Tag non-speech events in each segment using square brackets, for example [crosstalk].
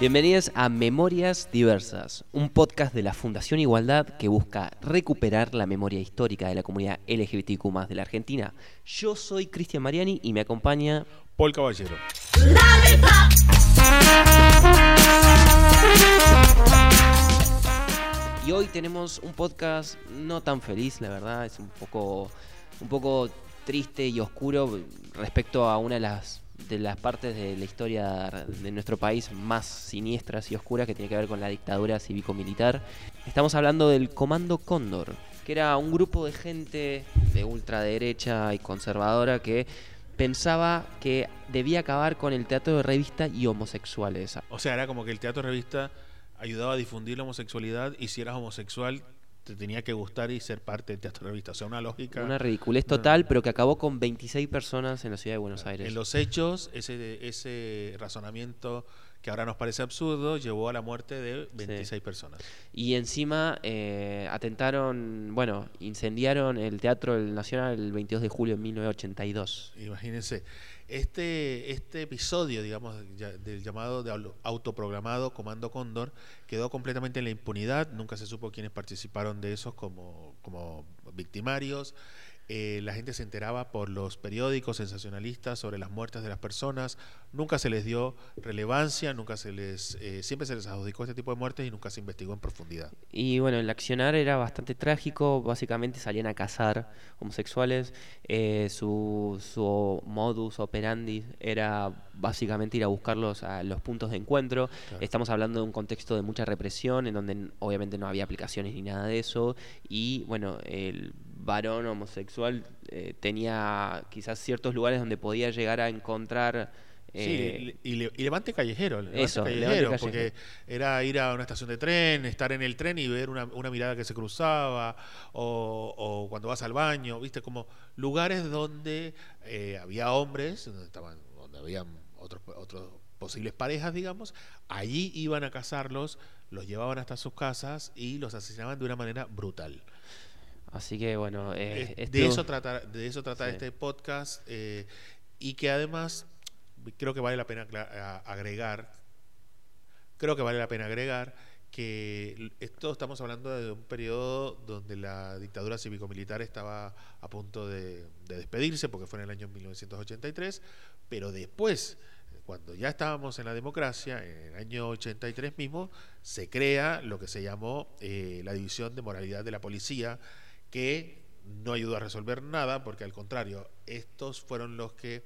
Bienvenidos a Memorias Diversas, un podcast de la Fundación Igualdad que busca recuperar la memoria histórica de la comunidad LGBTQ de la Argentina. Yo soy Cristian Mariani y me acompaña Paul Caballero. Y hoy tenemos un podcast no tan feliz, la verdad, es un poco, un poco triste y oscuro respecto a una de las de las partes de la historia de nuestro país más siniestras y oscuras que tiene que ver con la dictadura cívico-militar. Estamos hablando del Comando Cóndor, que era un grupo de gente de ultraderecha y conservadora que pensaba que debía acabar con el teatro de revista y homosexuales. O sea, era como que el teatro de revista ayudaba a difundir la homosexualidad y si eras homosexual te tenía que gustar y ser parte del teatro de revista. O sea, una lógica. Una ridiculez total, pero que acabó con 26 personas en la ciudad de Buenos Aires. En los hechos, ese, ese razonamiento que ahora nos parece absurdo, llevó a la muerte de 26 personas. Y encima eh, atentaron, bueno, incendiaron el Teatro Nacional el 22 de julio de 1982. Imagínense. Este, este episodio, digamos, del llamado de autoprogramado Comando Cóndor quedó completamente en la impunidad, nunca se supo quiénes participaron de esos como, como victimarios. Eh, la gente se enteraba por los periódicos sensacionalistas sobre las muertes de las personas, nunca se les dio relevancia, nunca se les, eh, siempre se les adjudicó este tipo de muertes y nunca se investigó en profundidad. Y bueno, el accionar era bastante trágico, básicamente salían a cazar homosexuales, eh, su, su modus operandi era básicamente ir a buscarlos a los puntos de encuentro. Estamos hablando de un contexto de mucha represión, en donde obviamente no había aplicaciones ni nada de eso, y bueno, el varón homosexual eh, tenía quizás ciertos lugares donde podía llegar a encontrar... sí, y, levante callejero, eso, callejero, porque era ir a una estación de tren, estar en el tren y ver una, mirada que se cruzaba, o, cuando vas al baño, viste, como lugares donde eh, había hombres, donde estaban, donde habían otros, otros posibles parejas, digamos, allí iban a casarlos, los llevaban hasta sus casas y los asesinaban de una manera brutal. Así que bueno, eh, de, eso trata, de eso trata este podcast eh, y que además creo que vale la pena agregar, creo que vale la pena agregar que esto estamos hablando de un periodo donde la dictadura cívico-militar estaba a punto de, de, despedirse, porque fue en el año 1983, pero después, cuando ya estábamos en la democracia, en el año 83 mismo, se crea lo que se llamó eh, la División de Moralidad de la Policía, que no ayudó a resolver nada, porque al contrario, estos fueron los que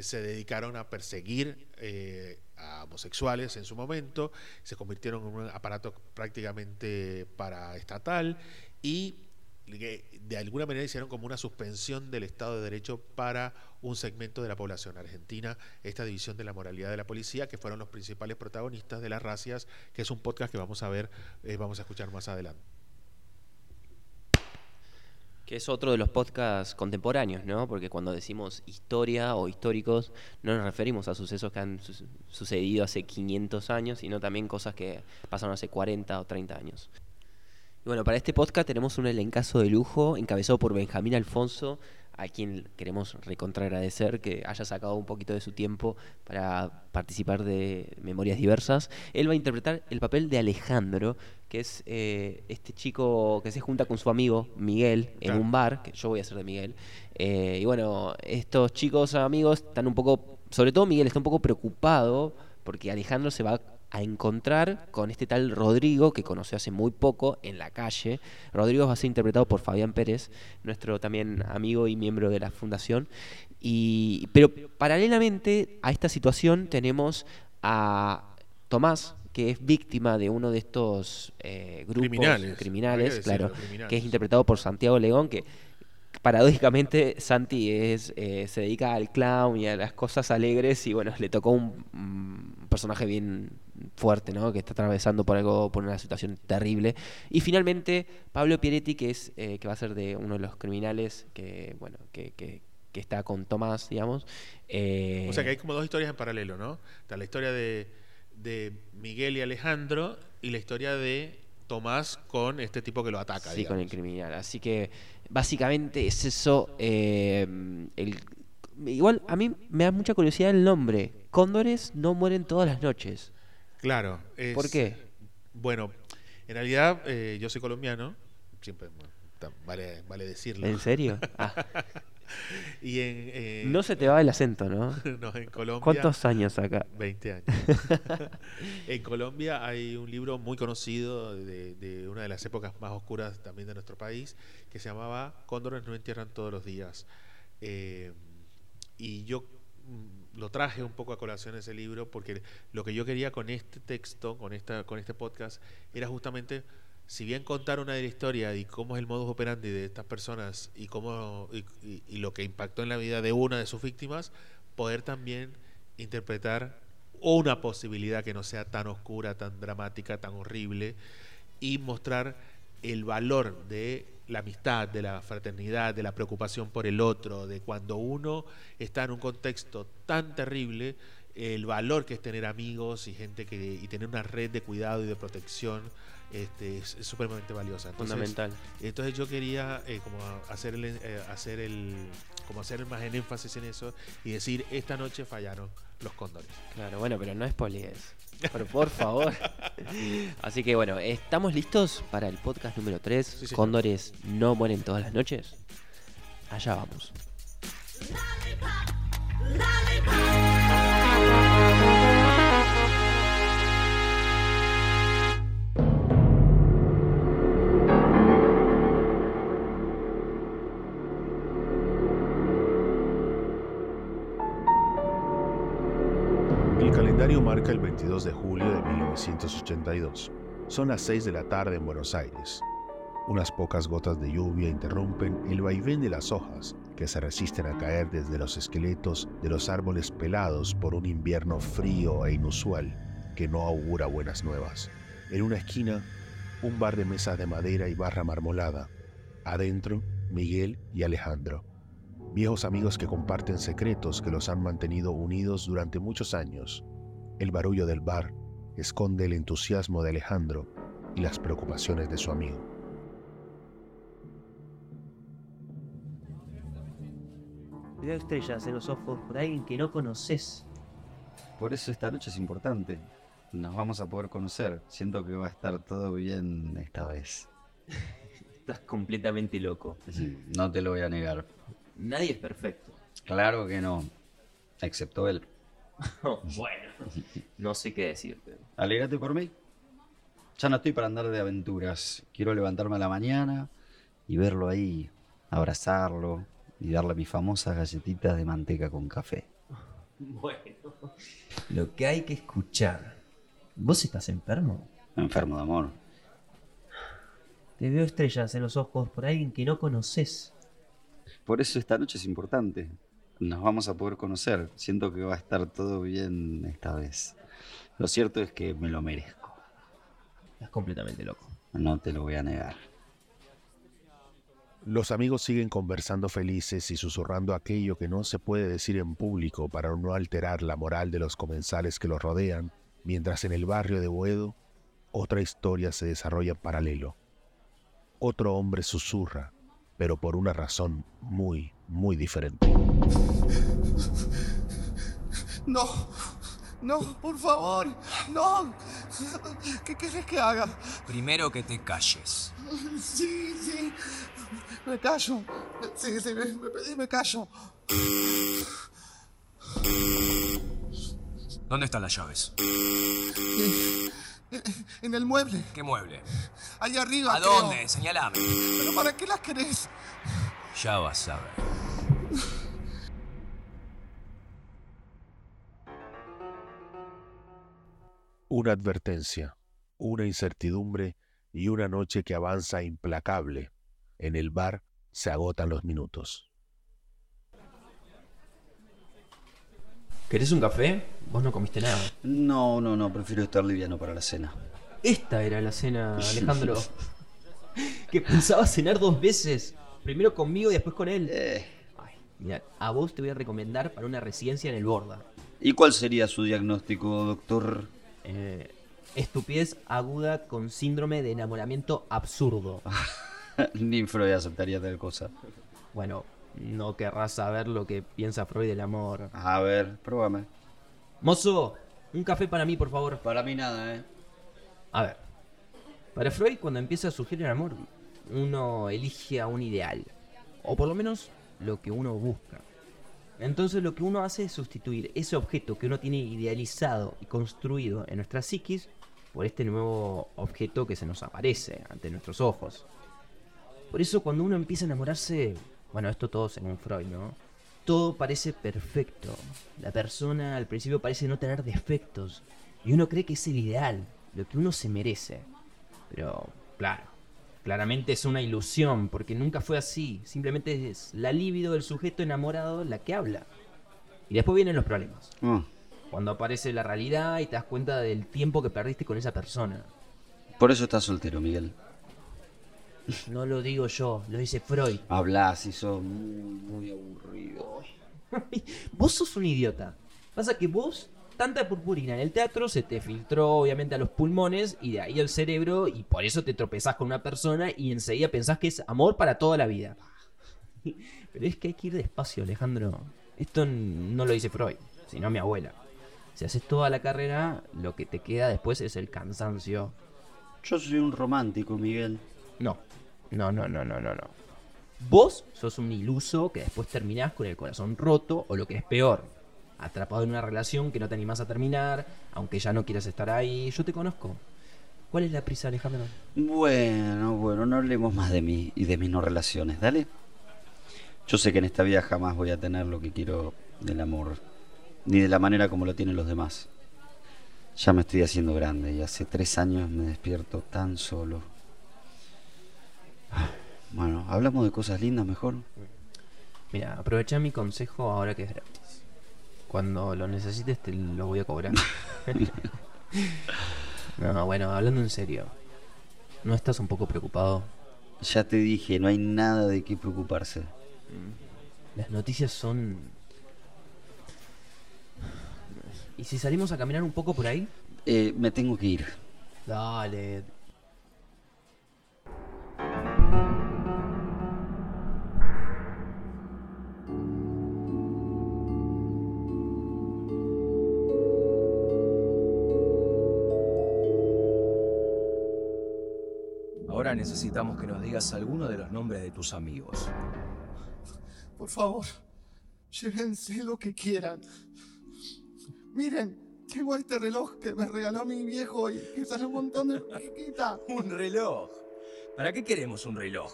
se dedicaron a perseguir eh, a homosexuales en su momento, se convirtieron en un aparato prácticamente paraestatal y de alguna manera hicieron como una suspensión del Estado de Derecho para un segmento de la población argentina, esta división de la moralidad de la policía, que fueron los principales protagonistas de las racias, que es un podcast que vamos a ver, eh, vamos a escuchar más adelante es otro de los podcasts contemporáneos, ¿no? Porque cuando decimos historia o históricos, no nos referimos a sucesos que han sucedido hace 500 años, sino también cosas que pasaron hace 40 o 30 años. Y bueno, para este podcast tenemos un elencazo de lujo encabezado por Benjamín Alfonso, a quien queremos recontra agradecer que haya sacado un poquito de su tiempo para participar de Memorias Diversas. Él va a interpretar el papel de Alejandro, que es eh, este chico que se junta con su amigo Miguel en un bar, que yo voy a ser de Miguel. Eh, y bueno, estos chicos amigos están un poco, sobre todo Miguel está un poco preocupado porque Alejandro se va a encontrar con este tal Rodrigo que conoció hace muy poco en la calle. Rodrigo va a ser interpretado por Fabián Pérez, nuestro también amigo y miembro de la fundación. Y, pero paralelamente a esta situación tenemos a Tomás, que es víctima de uno de estos eh, grupos criminales, claro, que es interpretado por Santiago León, que paradójicamente Santi es, eh, se dedica al clown y a las cosas alegres y bueno, le tocó un, personaje bien fuerte, ¿no? Que está atravesando por algo, por una situación terrible. Y finalmente Pablo Pieretti, que es eh, que va a ser de uno de los criminales que bueno que, que, está con Tomás, digamos. Eh, o sea que hay como dos historias en paralelo, ¿no? Está la historia de, de Miguel y Alejandro y la historia de Tomás con este tipo que lo ataca. Sí, con el criminal. Así que básicamente es eso. Eh, igual a mí me da mucha curiosidad el nombre. Cóndores no mueren todas las noches. Claro. ¿Por qué? Bueno, en realidad eh, yo soy colombiano, siempre vale, vale decirlo. ¿En serio? [laughs] Ah. y en, no se te va el acento, ¿no? [laughs] no, en Colombia. ¿Cuántos años acá? 20 años. [laughs] en Colombia hay un libro muy conocido de, de, una de las épocas más oscuras también de nuestro país que se llamaba Cóndores no entierran todos los días. Eh, y yo lo traje un poco a colación ese libro porque lo que yo quería con este texto, con, esta, con este podcast, era justamente, si bien contar una de la historia y cómo es el modus operandi de estas personas y, cómo, y, lo que impactó en la vida de una de sus víctimas, poder también interpretar una posibilidad que no sea tan oscura, tan dramática, tan horrible y mostrar el valor de la amistad, de la fraternidad, de la preocupación por el otro, de cuando uno está en un contexto tan terrible, el valor que es tener amigos y gente que y tener una red de cuidado y de protección este, es, supremamente valiosa. Fundamental. Entonces yo quería eh, como hacer el, eh, hacer el como hacer más en énfasis en eso y decir esta noche fallaron los cóndores. Claro, bueno, pero no es polies. Pero por favor. Así que bueno, ¿estamos listos para el podcast número 3? Cóndores no mueren todas las noches. Allá vamos. Marca el 22 de julio de 1982. Son las 6 de la tarde en Buenos Aires. Unas pocas gotas de lluvia interrumpen el vaivén de las hojas que se resisten a caer desde los esqueletos de los árboles pelados por un invierno frío e inusual que no augura buenas nuevas. En una esquina, un bar de mesas de madera y barra marmolada. Adentro, Miguel y Alejandro. Viejos amigos que comparten secretos que los han mantenido unidos durante muchos años el barullo del bar esconde el entusiasmo de Alejandro y las preocupaciones de su amigo. Veo estrellas en los ojos por alguien que no conoces. Por eso esta noche es importante. Nos vamos a poder conocer. Siento que va a estar todo bien esta vez. [laughs] Estás completamente loco. no te lo voy a negar. Nadie es perfecto. Claro que no. Excepto él. [laughs] bueno, no sé qué decirte. Alegrate por mí. Ya no estoy para andar de aventuras. Quiero levantarme a la mañana y verlo ahí, abrazarlo y darle mis famosas galletitas de manteca con café. Bueno, lo que hay que escuchar. ¿Vos estás enfermo? Enfermo de amor. Te veo estrellas en los ojos por alguien que no conoces. Por eso esta noche es importante nos vamos a poder conocer. Siento que va a estar todo bien esta vez. Lo cierto es que me lo merezco. Estás completamente loco. No te lo voy a negar. Los amigos siguen conversando felices y susurrando aquello que no se puede decir en público para no alterar la moral de los comensales que los rodean, mientras en el barrio de Boedo otra historia se desarrolla en paralelo. Otro hombre susurra, pero por una razón muy, muy diferente. No, no, por favor, no. ¿Qué quieres que haga? Primero que te calles. Sí, sí. Me callo. Sí, sí, me, pedí, me callo. ¿Dónde están las llaves? [laughs] En el mueble. ¿Qué mueble? Allá arriba. ¿A dónde? Señalame. ¿Pero para qué las querés? Ya vas a ver. Una advertencia, una incertidumbre y una noche que avanza implacable. En el bar se agotan los minutos. ¿Querés un café? Vos no comiste nada. No, no, no, prefiero estar liviano para la cena. Esta era la cena, [laughs] Alejandro. que pensaba cenar dos veces. Primero conmigo y después con él. Eh. Ay, mira, a vos te voy a recomendar para una residencia en el Borda. ¿Y cuál sería su diagnóstico, doctor? Eh, estupidez aguda con síndrome de enamoramiento absurdo. [laughs] Ni Freud aceptaría tal cosa. Bueno, no querrás saber lo que piensa Freud del amor. A ver, pruébame. Mozo, Un café para mí, por favor. Para mí nada, ¿eh? A ver. Para Freud, cuando empieza a surgir el amor, uno elige a un ideal. O por lo menos lo que uno busca. Entonces lo que uno hace es sustituir ese objeto que uno tiene idealizado y construido en nuestra psiquis por este nuevo objeto que se nos aparece ante nuestros ojos. Por eso cuando uno empieza a enamorarse, bueno, esto todo según Freud, ¿no? Todo parece perfecto. La persona al principio parece no tener defectos. Y uno cree que es el ideal, lo que uno se merece. Pero, claro, claramente es una ilusión, porque nunca fue así. Simplemente es la libido del sujeto enamorado la que habla. Y después vienen los problemas. Ah, Cuando aparece la realidad y te das cuenta del tiempo que perdiste con esa persona. por eso estás soltero, Miguel. No lo digo yo, lo dice Freud. Hablas y sos muy, muy aburrido. vos sos un idiota. Pasa que vos, tanta purpurina en el teatro se te filtró obviamente a los pulmones y de ahí al cerebro y por eso te tropezás con una persona y enseguida pensás que es amor para toda la vida. Pero es que hay que ir despacio, Alejandro. Esto no lo dice Freud, sino mi abuela. Si haces toda la carrera, lo que te queda después es el cansancio. Yo soy un romántico, Miguel. No, no, no, no, no, no, no. Vos sos un iluso que después terminás con el corazón roto o lo que es peor, atrapado en una relación que no te animás a terminar, aunque ya no quieras estar ahí. Yo te conozco. ¿Cuál es la prisa, Alejandro? Bueno, bueno, no hablemos más de mí y de mis no relaciones, dale. Yo sé que en esta vida jamás voy a tener lo que quiero del amor, ni de la manera como lo tienen los demás. Ya me estoy haciendo grande y hace tres años me despierto tan solo. Bueno, hablamos de cosas lindas mejor. Mira, aprovecha mi consejo ahora que es gratis. Cuando lo necesites te lo voy a cobrar. [laughs] no, bueno, hablando en serio. ¿No estás un poco preocupado? Ya te dije, no hay nada de qué preocuparse. Las noticias son... ¿Y si salimos a caminar un poco por ahí? Eh, me tengo que ir. Dale. Ahora necesitamos que nos digas alguno de los nombres de tus amigos. Por favor, llévense lo que quieran. Miren, tengo este reloj que me regaló mi viejo y que sale un montón de plaquita. [laughs] Un reloj. ¿Para qué queremos un reloj?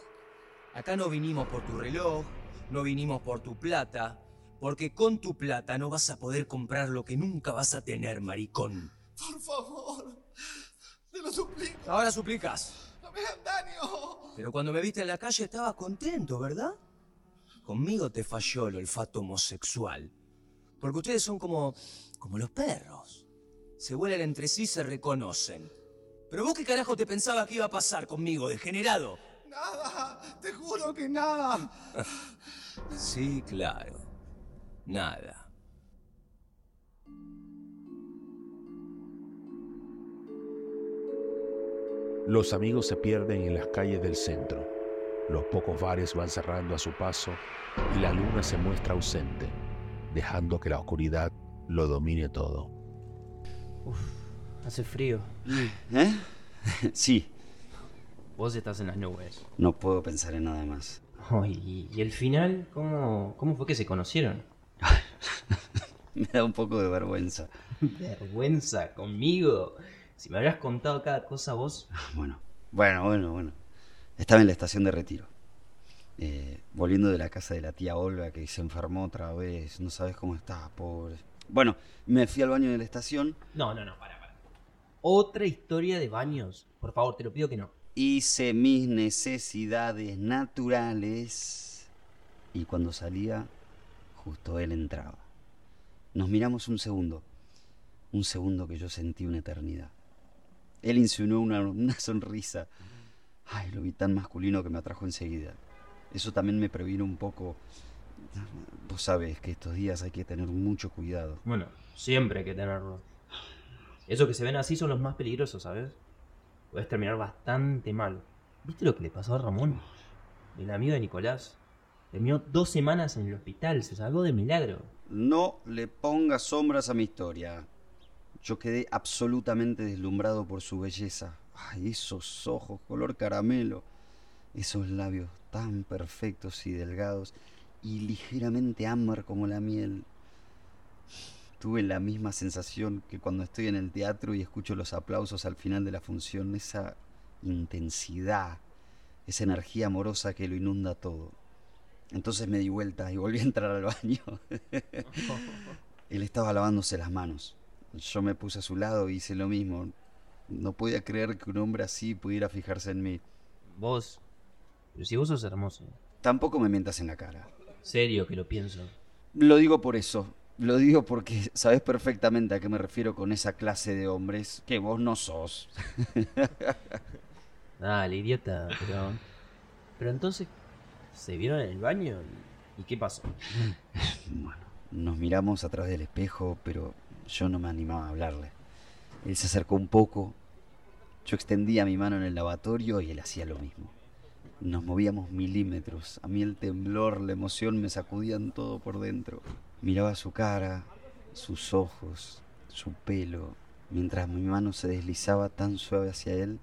Acá no vinimos por tu reloj, no vinimos por tu plata, porque con tu plata no vas a poder comprar lo que nunca vas a tener, maricón. Por favor, te lo suplico, Ahora suplicas. No me hagan daño. Pero cuando me viste en la calle estabas contento, ¿verdad? Conmigo te falló el olfato homosexual. Porque ustedes son como. como los perros. Se huelen entre sí y se reconocen. Pero vos qué carajo te pensabas que iba a pasar conmigo, degenerado. Nada, te juro que nada. [laughs] Sí, claro. Nada. Los amigos se pierden en las calles del centro. Los pocos bares van cerrando a su paso y la luna se muestra ausente, dejando que la oscuridad lo domine todo. Hace frío. ¿Eh? [laughs] sí, Vos estás en las nubes. no puedo pensar en nada más. Oh, y, y el final? ¿Cómo, ¿Cómo fue que se conocieron? [laughs] Me da un poco de vergüenza. [laughs] Vergüenza conmigo. Si me hubieras contado cada cosa vos. [laughs] Bueno, bueno, bueno, bueno. Estaba en la estación de retiro. Eh, volviendo de la casa de la tía Olga que se enfermó otra vez. No sabes cómo está, pobre. Bueno, me fui al baño de la estación. No, no, no, para, para. Otra historia de baños. Por favor, te lo pido que no. Hice mis necesidades naturales. Y cuando salía, justo él entraba. Nos miramos un segundo. Un segundo que yo sentí una eternidad. Él insinuó una, una sonrisa. Ay, lo vi tan masculino que me atrajo enseguida. Eso también me previno un poco. Vos sabés que estos días hay que tener mucho cuidado. Bueno, siempre hay que tenerlo. Esos que se ven así son los más peligrosos, ¿sabes? Puedes terminar bastante mal. ¿Viste lo que le pasó a Ramón? El amigo de Nicolás. Terminó dos semanas en el hospital, se salvó de milagro. No le pongas sombras a mi historia. Yo quedé absolutamente deslumbrado por su belleza. Ay, esos ojos color caramelo, esos labios tan perfectos y delgados y ligeramente ámbar como la miel. Tuve la misma sensación que cuando estoy en el teatro y escucho los aplausos al final de la función, esa intensidad, esa energía amorosa que lo inunda todo. Entonces me di vuelta y volví a entrar al baño. [laughs] Él estaba lavándose las manos. Yo me puse a su lado y hice lo mismo. No podía creer que un hombre así pudiera fijarse en mí. Vos. Pero si vos sos hermoso. Tampoco me mientas en la cara. Serio que lo pienso. Lo digo por eso. Lo digo porque sabes perfectamente a qué me refiero con esa clase de hombres que vos no sos. [laughs] Dale, idiota, pero. Pero entonces. ¿Se vieron en el baño? ¿Y, y qué pasó? [laughs] Bueno, nos miramos a través del espejo, pero yo no me animaba a hablarle. Él se acercó un poco. Yo extendía mi mano en el lavatorio y él hacía lo mismo. Nos movíamos milímetros. A mí el temblor, la emoción me sacudían todo por dentro. Miraba su cara, sus ojos, su pelo, mientras mi mano se deslizaba tan suave hacia él.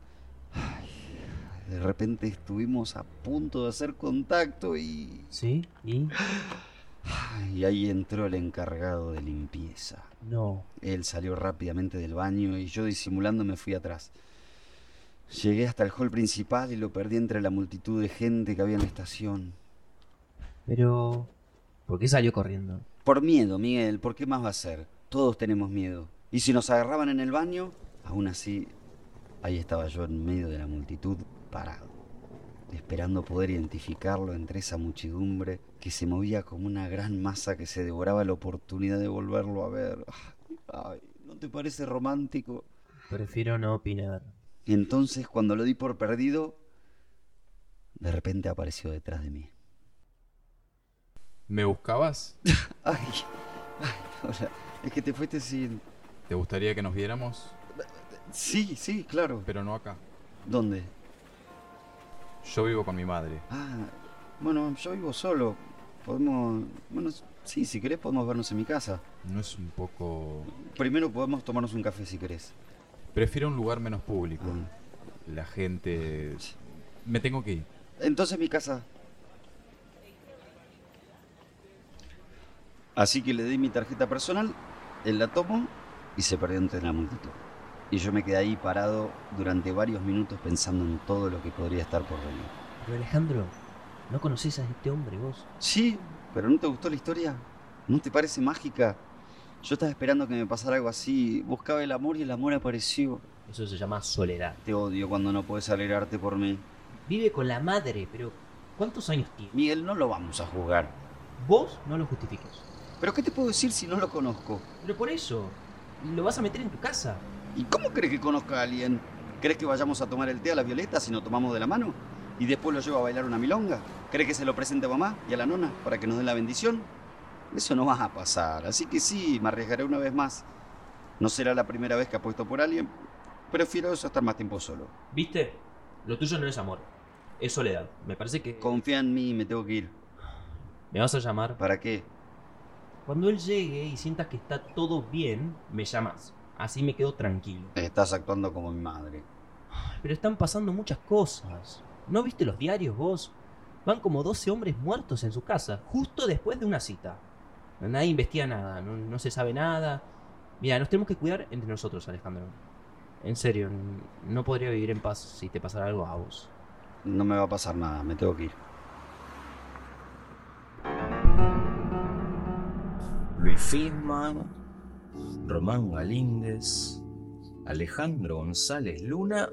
De repente estuvimos a punto de hacer contacto y... ¿Sí? ¿Y? Y ahí entró el encargado de limpieza. No. Él salió rápidamente del baño y yo disimulando me fui atrás. Llegué hasta el hall principal y lo perdí entre la multitud de gente que había en la estación. Pero. ¿Por qué salió corriendo? Por miedo, Miguel, ¿por qué más va a ser? Todos tenemos miedo. Y si nos agarraban en el baño, aún así, ahí estaba yo en medio de la multitud, parado, esperando poder identificarlo entre esa muchedumbre que se movía como una gran masa que se devoraba la oportunidad de volverlo a ver. Ay, ¿no te parece romántico? Prefiero no opinar. Entonces, cuando lo di por perdido, de repente apareció detrás de mí. ¿Me buscabas? [laughs] Ay, ay, hola. Es que te fuiste sin... ¿Te gustaría que nos viéramos? Sí, sí, claro. Pero no acá. ¿Dónde? Yo vivo con mi madre. Ah, bueno, yo vivo solo. Podemos... Bueno, sí, si querés podemos vernos en mi casa. ¿No es un poco...? Primero podemos tomarnos un café si querés. Prefiero un lugar menos público. Ah. La gente... Me tengo que ir. Entonces mi casa. Así que le di mi tarjeta personal, él la tomó y se perdió entre la multitud. Y yo me quedé ahí parado durante varios minutos pensando en todo lo que podría estar por venir. Pero Alejandro, ¿no conoces a este hombre vos? Sí, pero ¿no te gustó la historia? ¿No te parece mágica? Yo estaba esperando que me pasara algo así. Buscaba el amor y el amor apareció. Eso se llama soledad. Te odio cuando no puedes alegrarte por mí. Vive con la madre, pero ¿cuántos años tiene? Miguel, no lo vamos a juzgar. Vos no lo justifiques. ¿Pero qué te puedo decir si no lo conozco? Pero por eso, lo vas a meter en tu casa. ¿Y cómo crees que conozca a alguien? ¿Crees que vayamos a tomar el té a la Violeta si nos tomamos de la mano? ¿Y después lo llevo a bailar una milonga? ¿Crees que se lo presente a mamá y a la nona para que nos den la bendición? Eso no va a pasar, así que sí, me arriesgaré una vez más. No será la primera vez que apuesto por alguien. Prefiero eso estar más tiempo solo. ¿Viste? Lo tuyo no es amor, es soledad. Me parece que... Confía en mí, me tengo que ir. ¿Me vas a llamar? ¿Para qué? Cuando él llegue y sientas que está todo bien, me llamas. Así me quedo tranquilo. Estás actuando como mi madre. Pero están pasando muchas cosas. ¿No viste los diarios vos? Van como 12 hombres muertos en su casa, justo después de una cita. Nadie investiga nada, no, no se sabe nada. Mira, nos tenemos que cuidar entre nosotros, Alejandro. En serio, no podría vivir en paz si te pasara algo a vos. No me va a pasar nada, me tengo que ir. Luis Fisman, Román Galíndez, Alejandro González Luna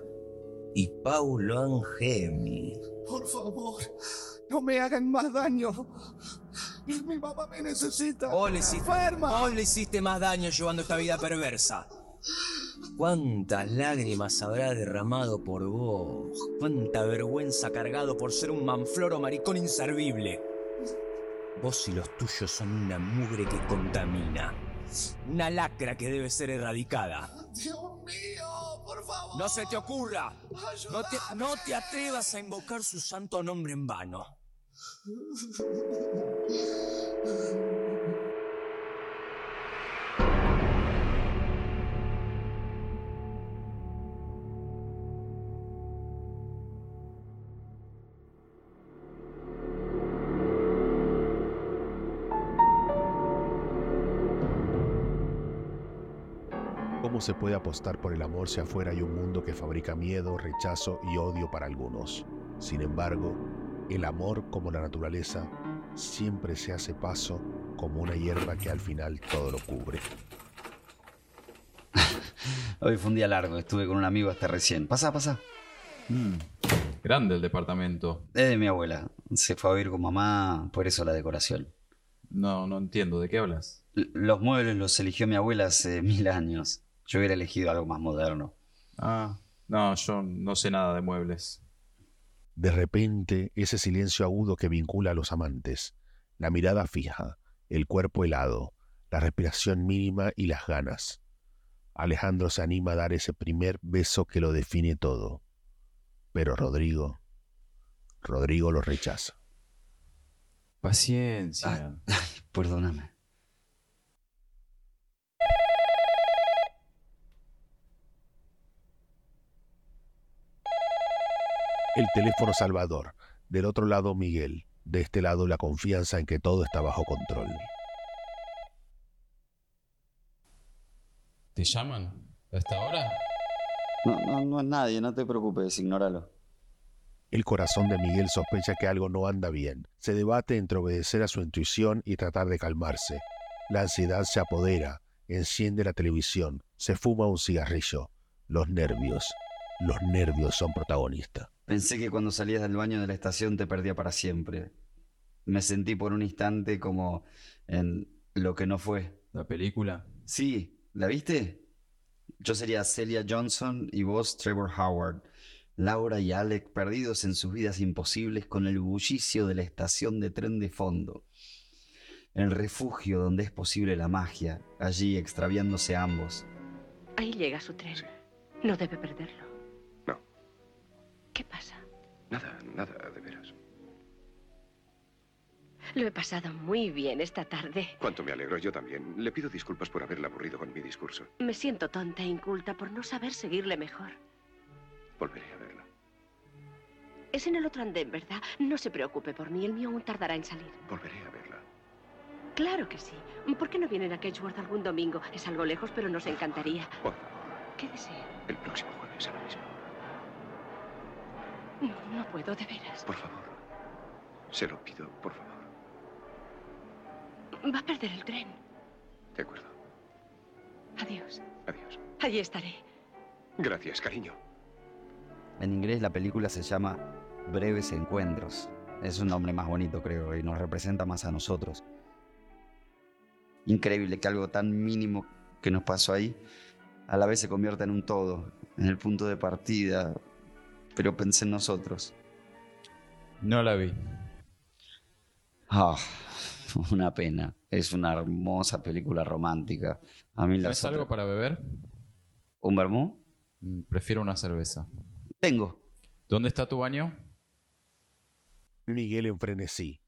y Paulo Angemi. Por favor, no me hagan más daño. Mi mamá me necesita. Vos le, hiciste, Enferma. vos le hiciste más daño llevando esta vida perversa. ¿Cuántas lágrimas habrá derramado por vos? ¿Cuánta vergüenza cargado por ser un manfloro maricón inservible? Vos y los tuyos son una mugre que contamina. Una lacra que debe ser erradicada. Dios mío, por favor. No se te ocurra. No te, no te atrevas a invocar su santo nombre en vano. [laughs] se puede apostar por el amor si afuera hay un mundo que fabrica miedo, rechazo y odio para algunos? Sin embargo, el amor como la naturaleza siempre se hace paso como una hierba que al final todo lo cubre. [laughs] Hoy fue un día largo, estuve con un amigo hasta recién. Pasa, pasa. Mm, grande el departamento. Es de mi abuela. Se fue a vivir con mamá, por eso la decoración. No, no entiendo. ¿De qué hablas? L- los muebles los eligió mi abuela hace [laughs] mil años. Yo hubiera elegido algo más moderno. Ah, no, yo no sé nada de muebles. De repente, ese silencio agudo que vincula a los amantes, la mirada fija, el cuerpo helado, la respiración mínima y las ganas. Alejandro se anima a dar ese primer beso que lo define todo. Pero Rodrigo, Rodrigo lo rechaza. Paciencia. [laughs] Perdóname. El teléfono Salvador, del otro lado Miguel, de este lado la confianza en que todo está bajo control. ¿Te llaman? ¿A esta hora? No, no, no es nadie, no te preocupes, ignóralo. El corazón de Miguel sospecha que algo no anda bien. Se debate entre obedecer a su intuición y tratar de calmarse. La ansiedad se apodera, enciende la televisión, se fuma un cigarrillo. Los nervios, los nervios son protagonistas. Pensé que cuando salías del baño de la estación te perdía para siempre. Me sentí por un instante como en lo que no fue. ¿La película? Sí, ¿la viste? Yo sería Celia Johnson y vos Trevor Howard. Laura y Alec perdidos en sus vidas imposibles con el bullicio de la estación de tren de fondo. El refugio donde es posible la magia, allí extraviándose ambos. Ahí llega su tren. No debe perderlo. ¿Qué pasa? Nada, nada, de veras. Lo he pasado muy bien esta tarde. Cuánto me alegro, yo también. Le pido disculpas por haberla aburrido con mi discurso. Me siento tonta e inculta por no saber seguirle mejor. Volveré a verla. Es en el otro andén, ¿verdad? No se preocupe por mí, el mío aún tardará en salir. Volveré a verla. Claro que sí. ¿Por qué no vienen a Ketchworth algún domingo? Es algo lejos, pero nos encantaría. Por favor, ¿Qué desea? el próximo jueves a la misma. No, no puedo, de veras. Por favor. Se lo pido, por favor. Va a perder el tren. De acuerdo. Adiós. Adiós. Allí estaré. Gracias, cariño. En inglés la película se llama Breves Encuentros. Es un nombre más bonito, creo, y nos representa más a nosotros. Increíble que algo tan mínimo que nos pasó ahí a la vez se convierta en un todo, en el punto de partida. Pero pensé en nosotros. No la vi. Ah, [laughs] una pena. Es una hermosa película romántica. A mí ¿No las es algo para beber? ¿Un vermú? Mm, Prefiero una cerveza. Tengo. ¿Dónde está tu baño? Miguel en frenesí.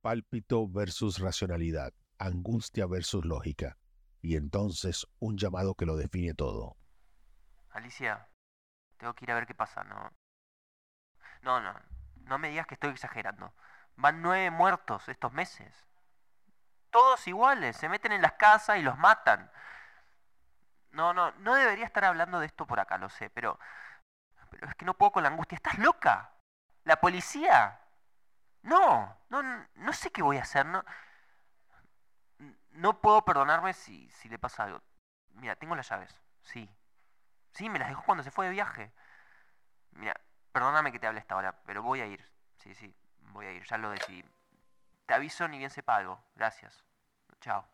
Pálpito versus racionalidad. Angustia versus lógica. Y entonces un llamado que lo define todo. Alicia, tengo que ir a ver qué pasa, ¿no? No, no, no me digas que estoy exagerando. Van nueve muertos estos meses. Todos iguales, se meten en las casas y los matan. No, no, no debería estar hablando de esto por acá, lo sé, pero... Pero es que no puedo con la angustia. ¿Estás loca? ¿La policía? No, no, no, sé qué voy a hacer, no... No puedo perdonarme si, si le pasa algo. Mira, tengo las llaves, sí. Sí, me las dejó cuando se fue de viaje. Mira, perdóname que te hable esta hora, pero voy a ir. Sí, sí, voy a ir, ya lo decidí. Te aviso ni bien sepa algo. Gracias. Chao.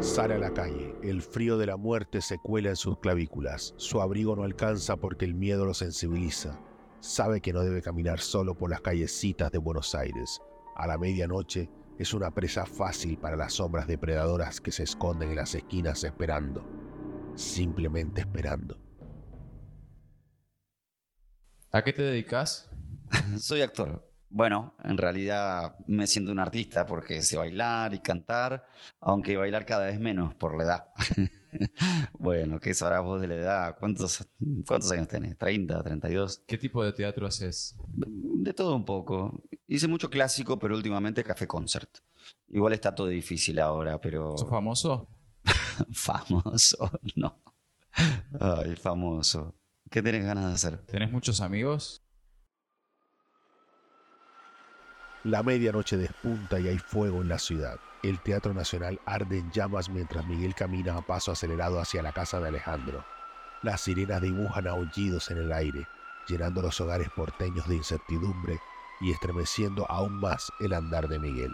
Sale a la calle. El frío de la muerte se cuela en sus clavículas. Su abrigo no alcanza porque el miedo lo sensibiliza. Sabe que no debe caminar solo por las callecitas de Buenos Aires. A la medianoche es una presa fácil para las sombras depredadoras que se esconden en las esquinas esperando. Simplemente esperando. ¿A qué te dedicas? [laughs] Soy actor. Bueno, en realidad me siento un artista porque sé bailar y cantar, aunque bailar cada vez menos por la edad. [laughs] bueno, ¿qué sabrás vos de la edad? ¿Cuántos, cuántos años tenés? ¿30, 32? ¿Qué tipo de teatro haces? De todo un poco. Hice mucho clásico, pero últimamente café concert. Igual está todo difícil ahora, pero... ¿Sos famoso? [laughs] famoso, no. Ay, famoso. ¿Qué tenés ganas de hacer? ¿Tenés muchos amigos? La medianoche despunta y hay fuego en la ciudad. El Teatro Nacional arde en llamas mientras Miguel camina a paso acelerado hacia la casa de Alejandro. Las sirenas dibujan aullidos en el aire, llenando los hogares porteños de incertidumbre y estremeciendo aún más el andar de Miguel.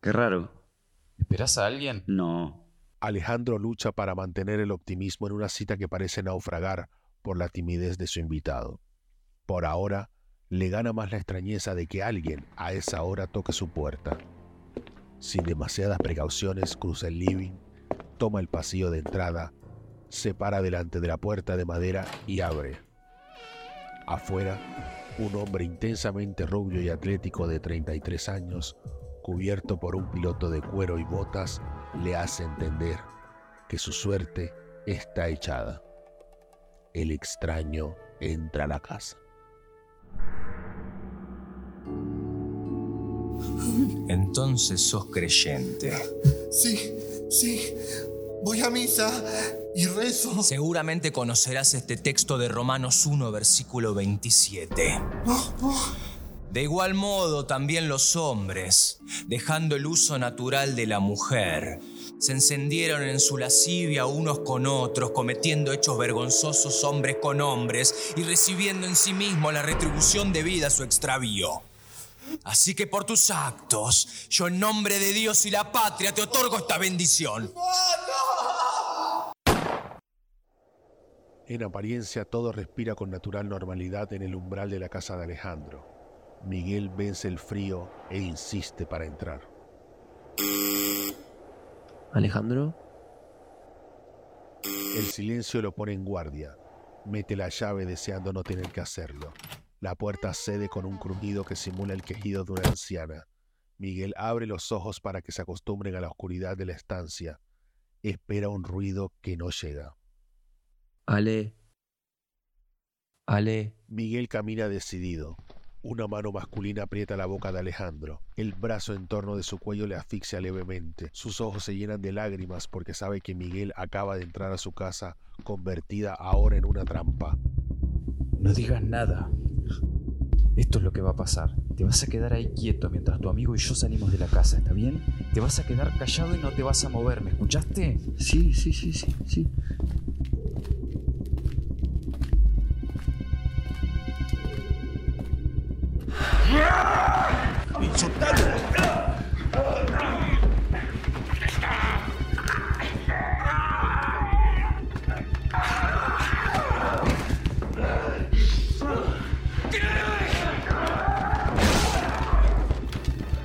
Qué raro. ¿Esperás a alguien? No. Alejandro lucha para mantener el optimismo en una cita que parece naufragar por la timidez de su invitado. Por ahora, le gana más la extrañeza de que alguien a esa hora toque su puerta. Sin demasiadas precauciones, cruza el living, toma el pasillo de entrada, se para delante de la puerta de madera y abre. Afuera, un hombre intensamente rubio y atlético de 33 años, cubierto por un piloto de cuero y botas, le hace entender que su suerte está echada. El extraño entra a la casa. Entonces sos creyente. Sí, sí. Voy a misa y rezo. Seguramente conocerás este texto de Romanos 1, versículo 27. De igual modo, también los hombres, dejando el uso natural de la mujer, se encendieron en su lascivia unos con otros, cometiendo hechos vergonzosos hombres con hombres y recibiendo en sí mismo la retribución debida a su extravío. Así que por tus actos, yo en nombre de Dios y la patria te otorgo esta bendición. En apariencia todo respira con natural normalidad en el umbral de la casa de Alejandro. Miguel vence el frío e insiste para entrar. Alejandro. El silencio lo pone en guardia. Mete la llave deseando no tener que hacerlo. La puerta cede con un crujido que simula el quejido de una anciana. Miguel abre los ojos para que se acostumbren a la oscuridad de la estancia. Espera un ruido que no llega. Ale. Ale. Miguel camina decidido. Una mano masculina aprieta la boca de Alejandro. El brazo en torno de su cuello le asfixia levemente. Sus ojos se llenan de lágrimas porque sabe que Miguel acaba de entrar a su casa convertida ahora en una trampa. No digas nada. Esto es lo que va a pasar. Te vas a quedar ahí quieto mientras tu amigo y yo salimos de la casa, ¿está bien? Te vas a quedar callado y no te vas a mover, ¿me escuchaste? Sí, sí, sí, sí, sí.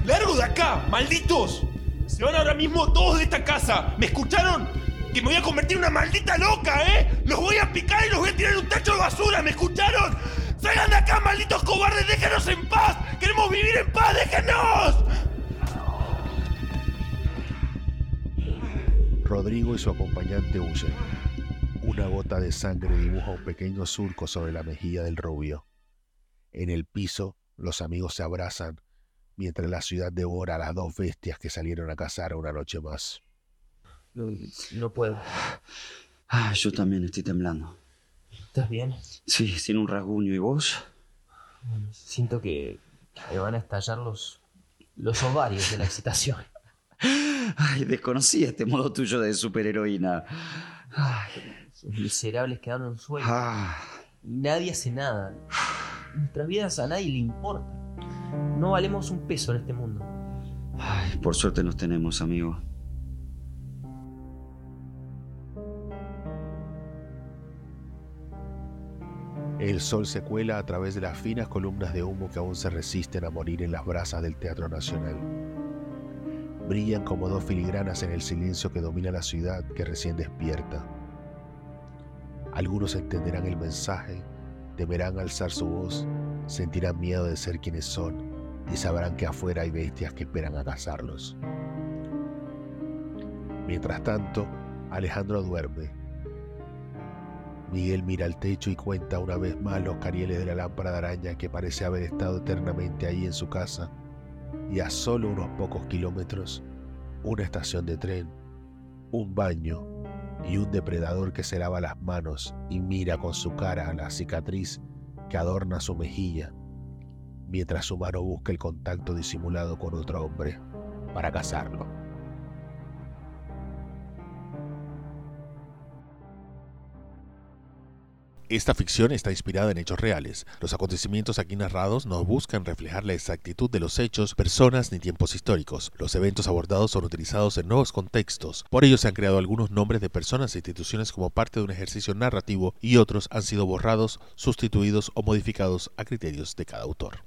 ¡Largo de acá, malditos! Se van ahora mismo todos de esta casa. ¿Me escucharon? Que me voy a convertir en una maldita loca, ¿eh? Los voy a picar y los voy a tirar en un tacho de basura. ¿Me escucharon? ¡Salgan de acá, malditos cobardes! ¡Déjenos en paz! ¡Queremos vivir en paz! ¡Déjenos! Rodrigo y su acompañante huyen. Una gota de sangre dibuja un pequeño surco sobre la mejilla del rubio. En el piso, los amigos se abrazan mientras la ciudad devora a las dos bestias que salieron a cazar una noche más. No, no puedo. Ah, yo también estoy temblando. ¿Estás bien? Sí, sin un rasguño. ¿Y vos? Bueno, siento que me van a estallar los, los ovarios de la excitación. Ay, desconocía este modo tuyo de superheroína. Ay, esos miserables quedaron en sueño. Ah, Nadie hace nada. Nuestras vidas a nadie le importan. No valemos un peso en este mundo. ay, por suerte nos tenemos, amigo. El sol se cuela a través de las finas columnas de humo que aún se resisten a morir en las brasas del Teatro Nacional. Brillan como dos filigranas en el silencio que domina la ciudad que recién despierta. Algunos entenderán el mensaje, temerán alzar su voz, sentirán miedo de ser quienes son y sabrán que afuera hay bestias que esperan a cazarlos. Mientras tanto, Alejandro duerme. Miguel mira al techo y cuenta una vez más los carieles de la lámpara de araña que parece haber estado eternamente ahí en su casa. Y a solo unos pocos kilómetros, una estación de tren, un baño y un depredador que se lava las manos y mira con su cara a la cicatriz que adorna su mejilla, mientras su mano busca el contacto disimulado con otro hombre para cazarlo. Esta ficción está inspirada en hechos reales. Los acontecimientos aquí narrados no buscan reflejar la exactitud de los hechos, personas ni tiempos históricos. Los eventos abordados son utilizados en nuevos contextos. Por ello se han creado algunos nombres de personas e instituciones como parte de un ejercicio narrativo y otros han sido borrados, sustituidos o modificados a criterios de cada autor.